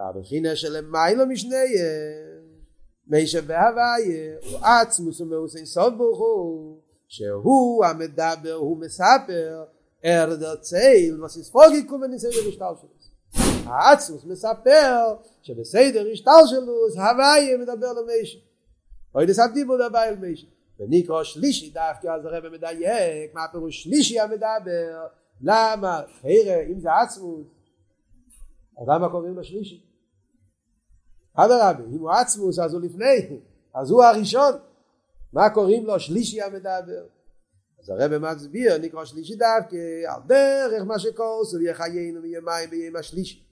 [SPEAKER 1] הבחינה של מיילו משניהם מישה בהוויה הוא עצמוס ומאוס אין סוף ברוך הוא שהוא המדבר הוא מספר ארד הצייל וסיס פוגי קומן נסדר השטל שלו העצמוס מספר שבסדר השטל שלו הוויה מדבר למישה. אוי דסת דיבור דבר אל מישה. ונקרא שלישי דווקא אז הרב מדייק מה הפירוש שלישי המדבר? למה? חירה אם זה עצמוס אז למה קוראים לו שלישי אדרבה, אם הוא עצמוס אז הוא לפני, אז הוא הראשון. מה קוראים לו? שלישי המדבר. אז הרב מצביע, נקרא שלישי דווקא, על דרך מה שכוסו, יחיינו מיומיים ביום השלישי.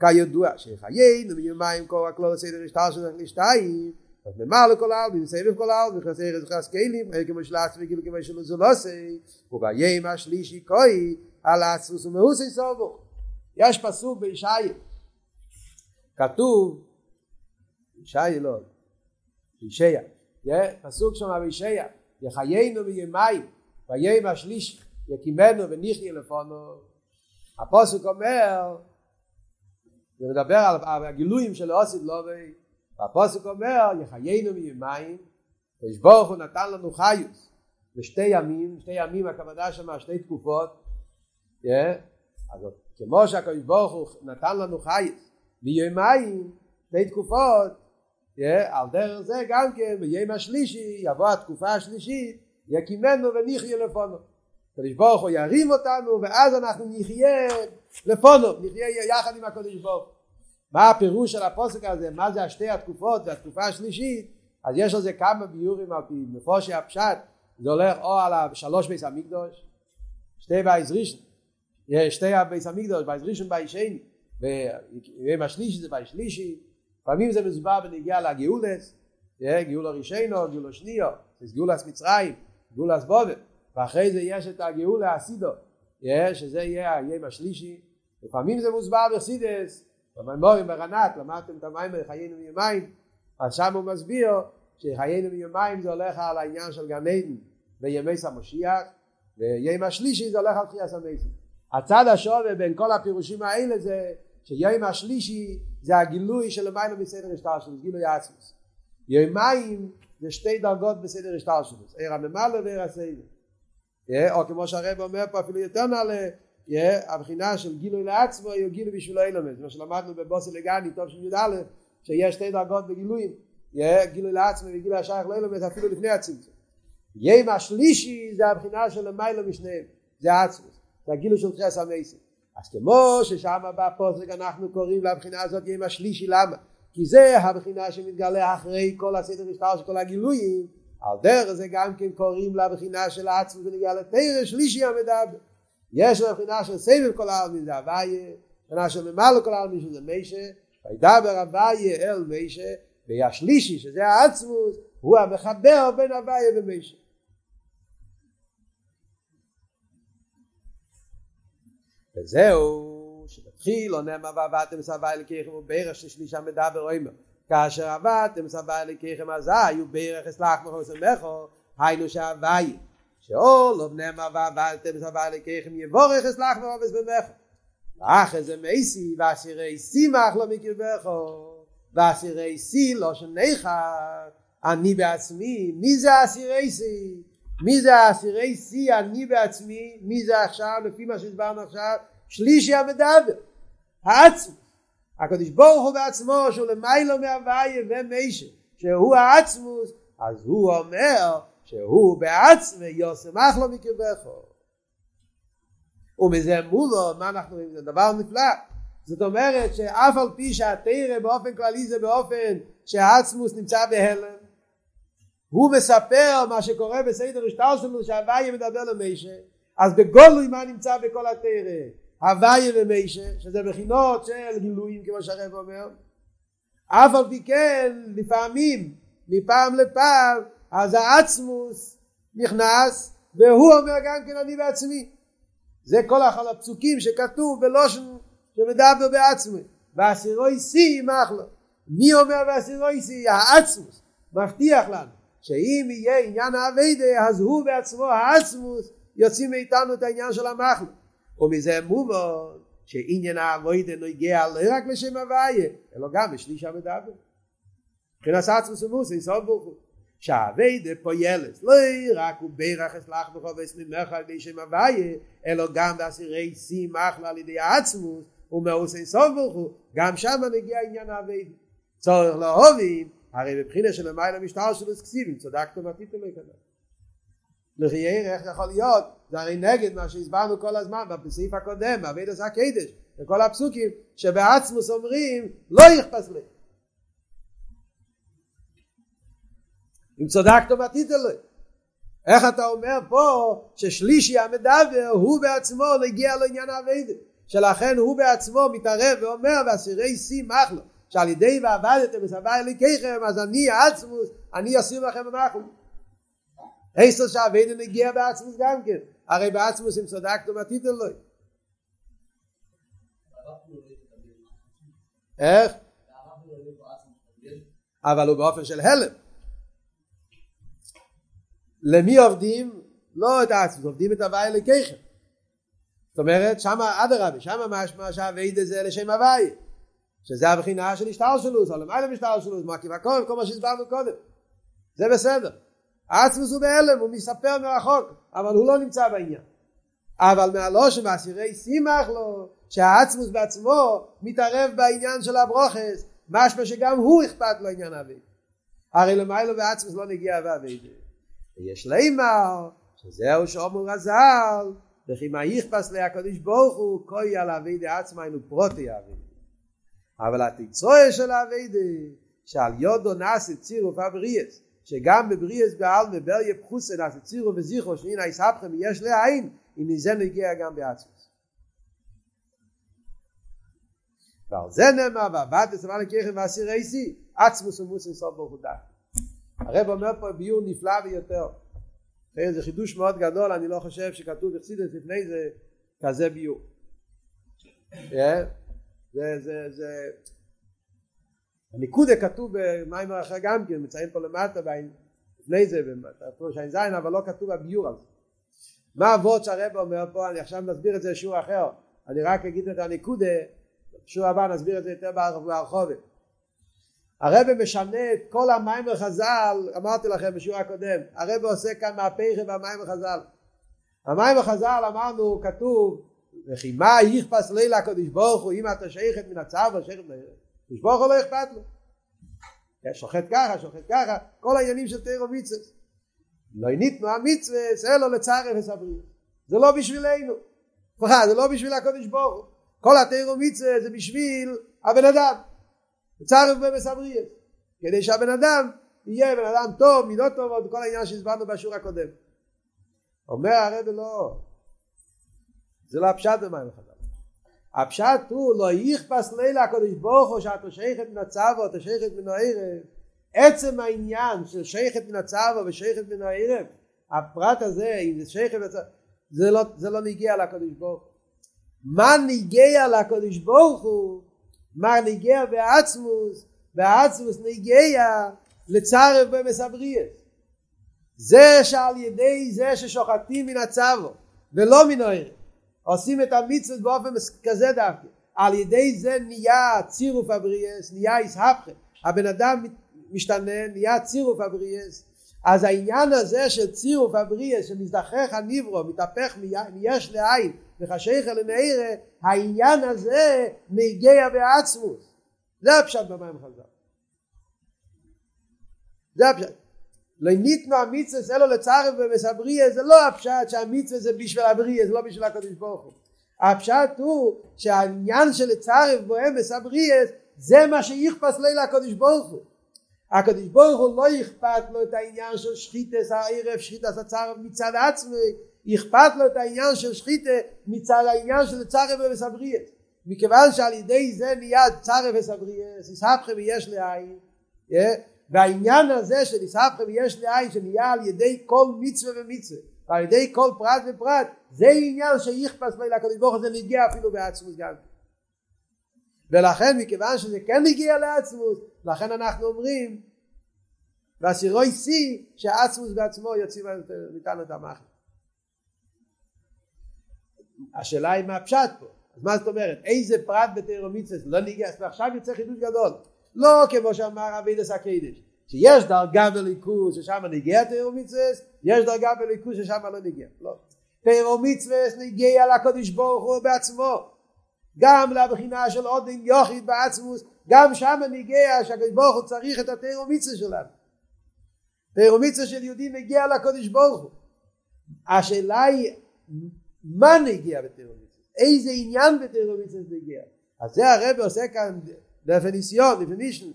[SPEAKER 1] כידוע שחיינו מיומיים כל הכלול הסדר השטר שלנו לשתיים, אז ממלא כל העלמין, סבב כל העלמין, חסר את חס כלים, כמו של עצמי, כאילו כמו של זולוסי, וביום השלישי כוי, על עצמוס ומאוסי סובו. יש פסוק בישעיה, כתוב ישעיה לא, ישעיה, פסוק שם בישעיה, יחיינו מימיים, ויום השליש יקימנו ונחיה לפונו, הפוסק אומר, זה מדבר על הגילויים של אוסיד לובי, והפוסק אומר, יחיינו מימיים, ויש ברוך הוא נתן לנו חיוס, בשתי ימים, שתי ימים הכוונה שם שתי תקופות, אז כמו שהקדוש ברוך הוא נתן לנו חייס מיומיים, שתי תקופות, על דרך זה גם כן ביום השלישי יבוא התקופה השלישית יקימנו ונחיה לפונו. הקדוש ברוך הוא ירים אותנו ואז אנחנו נחיה לפונו נחיה יחד עם הקדוש ברוך מה הפירוש של הפוסק הזה? מה זה השתי התקופות והתקופה השלישית? אז יש על זה כמה ביורים על פי מפושי הפשט זה הולך או על שלוש ביס המקדוש שתי בייס ראשון שתי בייס המקדוש בייס ראשון בייס שני ויום השלישי זה בייס שלישי. פעמים זה מסובר בנגיעה לגאולס, גאולה ראשינו, גאולה שניו, זה גאולס מצרים, גאולס בובל, ואחרי זה יש את הגאולה הסידו, שזה יהיה היום השלישי, לפעמים זה מוסבר בחסידס, במימורים ברנת, למדתם את המים חיינו מיומיים, אז שם הוא מסביר שחיינו מיומיים זה הולך על העניין של גן עדן בימי סמושיח, ויום השלישי זה הולך על תחייה המסים. הצד השווה בין כל הפירושים האלה זה שיום השלישי זה הגילוי של המים בסדר השטר שלו, גילוי עצמוס. יומיים זה שתי דרגות בסדר השטר שלו, עיר הממלא ועיר הסדר. או כמו שהרב אומר פה אפילו יותר נעלה, הבחינה של גילוי לעצמו היא גילוי בשביל אילומס, מה שלמדנו בבוסי לגני, טוב של י"א, שיש שתי דרגות בגילויים, גילוי לעצמו וגילוי השייך לאילומס אפילו לפני הצמצום. יים השלישי זה הבחינה של המיילו משניהם, זה העצמוס, זה של חס המייסים. אז כמו ששם בפוסק אנחנו קוראים לבחינה הזאת יים השלישי, למה? כי זה הבחינה שמתגלה אחרי כל הסדר משטר של כל הגילויים, על דרך זה גם כן קוראים לבחינה של העצמוס ונגיע לתרא שלישי המדבר. יש לו בחינה של סבב כל העלמין זה הוויה, בחינה של ממלא כל העלמין שזה מישה, וידבר הוויה אל מישה, והשלישי שזה העצמוס, הוא המחבר בין הוויה ומישה. וזהו שמתחיל לא נאמר ועבדתם סבי אליקיכם ובערך ששלישה מדבר אומר כאשר עבדתם סבי אליקיכם אזי ובערך אסלח מחוסר מכו היינו שהווי שאול נאמר ועבדתם סבי אליקיכם יבורך אסלח מחוסר במכו ואחרי זה מייסי ואסירי סימח לא מקרבכו ואסירי סי לא שניחר אני בעצמי מי זה אסירי סי מי זה אסירי סי אני בעצמי מי זה עכשיו? לפי מה שהסברנו עכשיו שלישי המדבר העצמוס הקדוש ברוך הוא בעצמו שהוא למיילו מהוויה ומיישה שהוא העצמוס אז הוא אומר שהוא בעצמי יוסמך לו מקרבכו. ומזה מולו מה אנחנו זה דבר נפלא. זאת אומרת שאף על פי שהתרא באופן כללי זה באופן שהעצמוס נמצא בהלם הוא מספר מה שקורה בסדר השטר שלנו שהוויה מדבר למיישה אז בגולוי מה נמצא בכל התרא הוויה ומיישה שזה מכינות של גילויים כמו שהרב אומר. אף על פי כן לפעמים מפעם לפעם אז העצמוס נכנס והוא אומר גם כן אני בעצמי זה כל הפסוקים שכתוב בלושן שמדבר בעצמי. ואסירוי סי ימח לו מי אומר ואסירוי סי העצמוס מבטיח לנו שאם יהיה עניין האביידה אז הוא בעצמו העצמוס יוציא מאיתנו את העניין של המחלו ומזה מובן שעניין האבוידה נוגע לא רק לשם הוויה אלא גם לשליש המדבר מבחינת עצמוס ומוסי סוף ברוך הוא שהאביידה פועלת לא רק הוא בירך אסלח בכל ואסמינך על ידי שם הוויה אלא גם בעשירי שיא מחלה על ידי העצמוס ומאוסי סוף ברוך הוא גם שם מגיע עניין האביידה צורך לאהובים הרי בבחינה של המיילה משטר של אסקסיבים צדקתם עתיתם לכאן לחייר איך יכול להיות זה הרי נגד מה שהסברנו כל הזמן בסעיף הקודם בעביד עשה קדש וכל הפסוקים שבעצמוס אומרים לא יכפס לי. אם צדקת ותיתן לי איך אתה אומר פה ששלישי המדבר הוא בעצמו נגיע לעניין האבידה שלכן הוא בעצמו מתערב ואומר ואסירי שיא מחלו שעל ידי ועבדתם וסבא אליקיכם אז אני עצמוס אני אסיר לכם במחלו איסו שהאבידה נגיע בעצמוס גם כן הרי בעצמוס אם צדקתם עתידן לו. איך? אבל הוא באופן של הלם. למי עובדים? לא את העצמוס, עובדים את הוואי לקיכם זאת אומרת שמה אדרבה, שמה משמע שהאבידה זה לשם הוואי. שזה הבחינה של השטר שלו, זה למעלה משטר שלו, מה כיוון כל מה שהסברנו קודם. זה בסדר עצמוס הוא בהלם, הוא מספר מרחוק, אבל הוא לא נמצא בעניין. אבל מהלושן ואסירי שימח לו, שהעצמוס בעצמו מתערב בעניין של הברוכס, משמע שגם הוא אכפת לו עניין אבי. הרי למיילו ועצמוס לא נגיע ואבי. ויש לימר, שזהו שאומר רז"ל, וכי מה יכפס לי הקדוש ברוך הוא, כוי על אבי דעצמה אינו פרוטי אבי. אבל התצרויה של אבי שעל יודו נעשה ציר ופבריאס, שגם בבריאס בעל מבר יפחוסן אז צירו וזיכרו שהנה יסהפכם יש לעין אם מזה נגיע גם בעצמוס. ועל זה נאמר ועבד לסבל לכיכם ועשיר איסי עצמוס ומוסן סוף ברוך הוא הרב אומר פה ביור נפלא ביותר. זה חידוש מאוד גדול אני לא חושב שכתוב בחסידס לפני זה כזה ביור. זה זה זה הניקודה כתוב במים אחר גם כן, מציין פה למטה, לפני זה, שיין זין, אבל לא כתוב הביור על זה. מה אבות שהרב אומר פה, אני עכשיו מסביר את זה בשיעור אחר, אני רק אגיד את הניקודה, בשיעור הבא נסביר את זה יותר בהרחובת. הרב משנה את כל המים וחז"ל, אמרתי לכם בשיעור הקודם, הרב עושה כאן מהפכה במים וחז"ל. המים וחז"ל אמרנו, כתוב וכי מה יכפס לילה הקדוש ברוך הוא אם אתה שייכת מן הצו או שייכת מן הוא לא אכפת לו. שוחט ככה שוחט ככה כל העניינים של תירו מצווה לא ניתנו המצווה אלו לצער אפס הבריאות זה לא בשבילנו. זה לא בשביל הקדוש ברוך כל התירו מצווה זה בשביל הבן אדם. צער אפס הבריאות כדי שהבן אדם יהיה בן אדם טוב מידות טובות כל העניין שהסברנו בשיעור הקודם. אומר הרב לא. זה לא הפשט במים החדש הפשט הוא לא יכפס לילה הקדוש ברוך הוא שאתה שייכת מן הצבא אתה שייכת מן הערב. עצם העניין של שייכת מן הצבא ושייכת מן הערב הפרט הזה אם זה שייכת מן הצבא זה לא, זה לא נגיע לקדוש ברוך הוא. מה נגיע לקדוש ברוך הוא? מה נגיע בעצמוס? בעצמוס נגיע לצרף במסבריאס זה שעל ידי זה ששוחטים מן הצבא ולא מן הערב עושים את המצוות באופן כזה דווקא על ידי זה נהיה צירוף הבריאס נהיה איסהפכה הבן אדם משתנה נהיה צירוף הבריאס. אז העניין הזה של צירוף הבריאס שמזדחך הניברו מתהפך מיש לעין וחשיך לנעירה העניין הזה נגיע בעצמוס זה הפשט במים חזר זה הפשט לא ניתנו המצווה אלו לצרף ומסבריה זה לא הפשט שהמצווה זה בשביל הבריה זה לא בשביל הקדוש ברוך הוא. הפשט הוא שהעניין של לצרף בוהם מסבריה זה מה שיכפס לילה הקדוש ברוך הוא. הקדוש ברוך הוא לא אכפת לו את העניין של שחיתס הערב שחיתס הצרף מצד עצמי אכפת לו את העניין של שחיתה מצד העניין של צרף ומסבריה מכיוון שעל ידי זה נהיה צרף וסבריה יסהפכם ויש לעין והעניין הזה של יסהפכם ויש לעין שנהיה על ידי כל מצווה ומצווה ועל ידי כל פרט ופרט זה עניין שיכפס לו לקדוש ברוך הוא זה נגיע אפילו בעצמוס גם. ולכן מכיוון שזה כן הגיע לעצמוס לכן אנחנו אומרים והסירוי שיא שעצמוס בעצמו יוצאים את המחל השאלה היא מה הפשט פה? אז מה זאת אומרת? איזה פרט בתירומיצס לא נגיע ועכשיו יוצא חידוש גדול לא כמו שאמר אבידס הקדש שיש דרגה בליכוז ששם נגיע תירומיצס יש דרגה בליכוז ששם לא נגיע. לא. תירומיצס נגיע לקודש ברוך הוא בעצמו. גם לבחינה של עוד עם יוחיד בעצמוס גם שם נגיע שהקדוש ברוך הוא צריך את התירומיצס שלנו. תירומיצס של יהודי נגיע לקודש ברוך הוא. השאלה היא מה נגיע בתירומיצס איזה עניין בתירומיצס נגיע? אז זה הרב עושה כאן דפניסיון, דפנישן,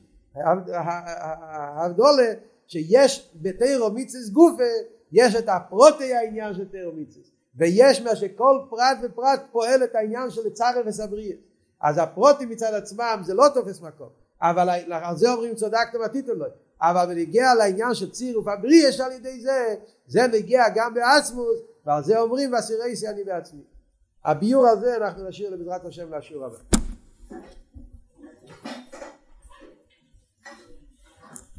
[SPEAKER 1] הבדולה, שיש בתירומיצס גופה, יש את הפרוטי העניין של תירומיצס, ויש מה שכל פרט ופרט פועל את העניין של צרף וסבריה. אז הפרוטי מצד עצמם זה לא תופס מקום, אבל על זה אומרים צדקתם הטיטולוי, אבל בנגיע לעניין של ציר ופבריה שעל ידי זה, זה נגיע גם בעצמוס, ועל זה אומרים ואסירי אני בעצמי. הביור הזה אנחנו נשאיר לבעזרת השם לשיעור הבא.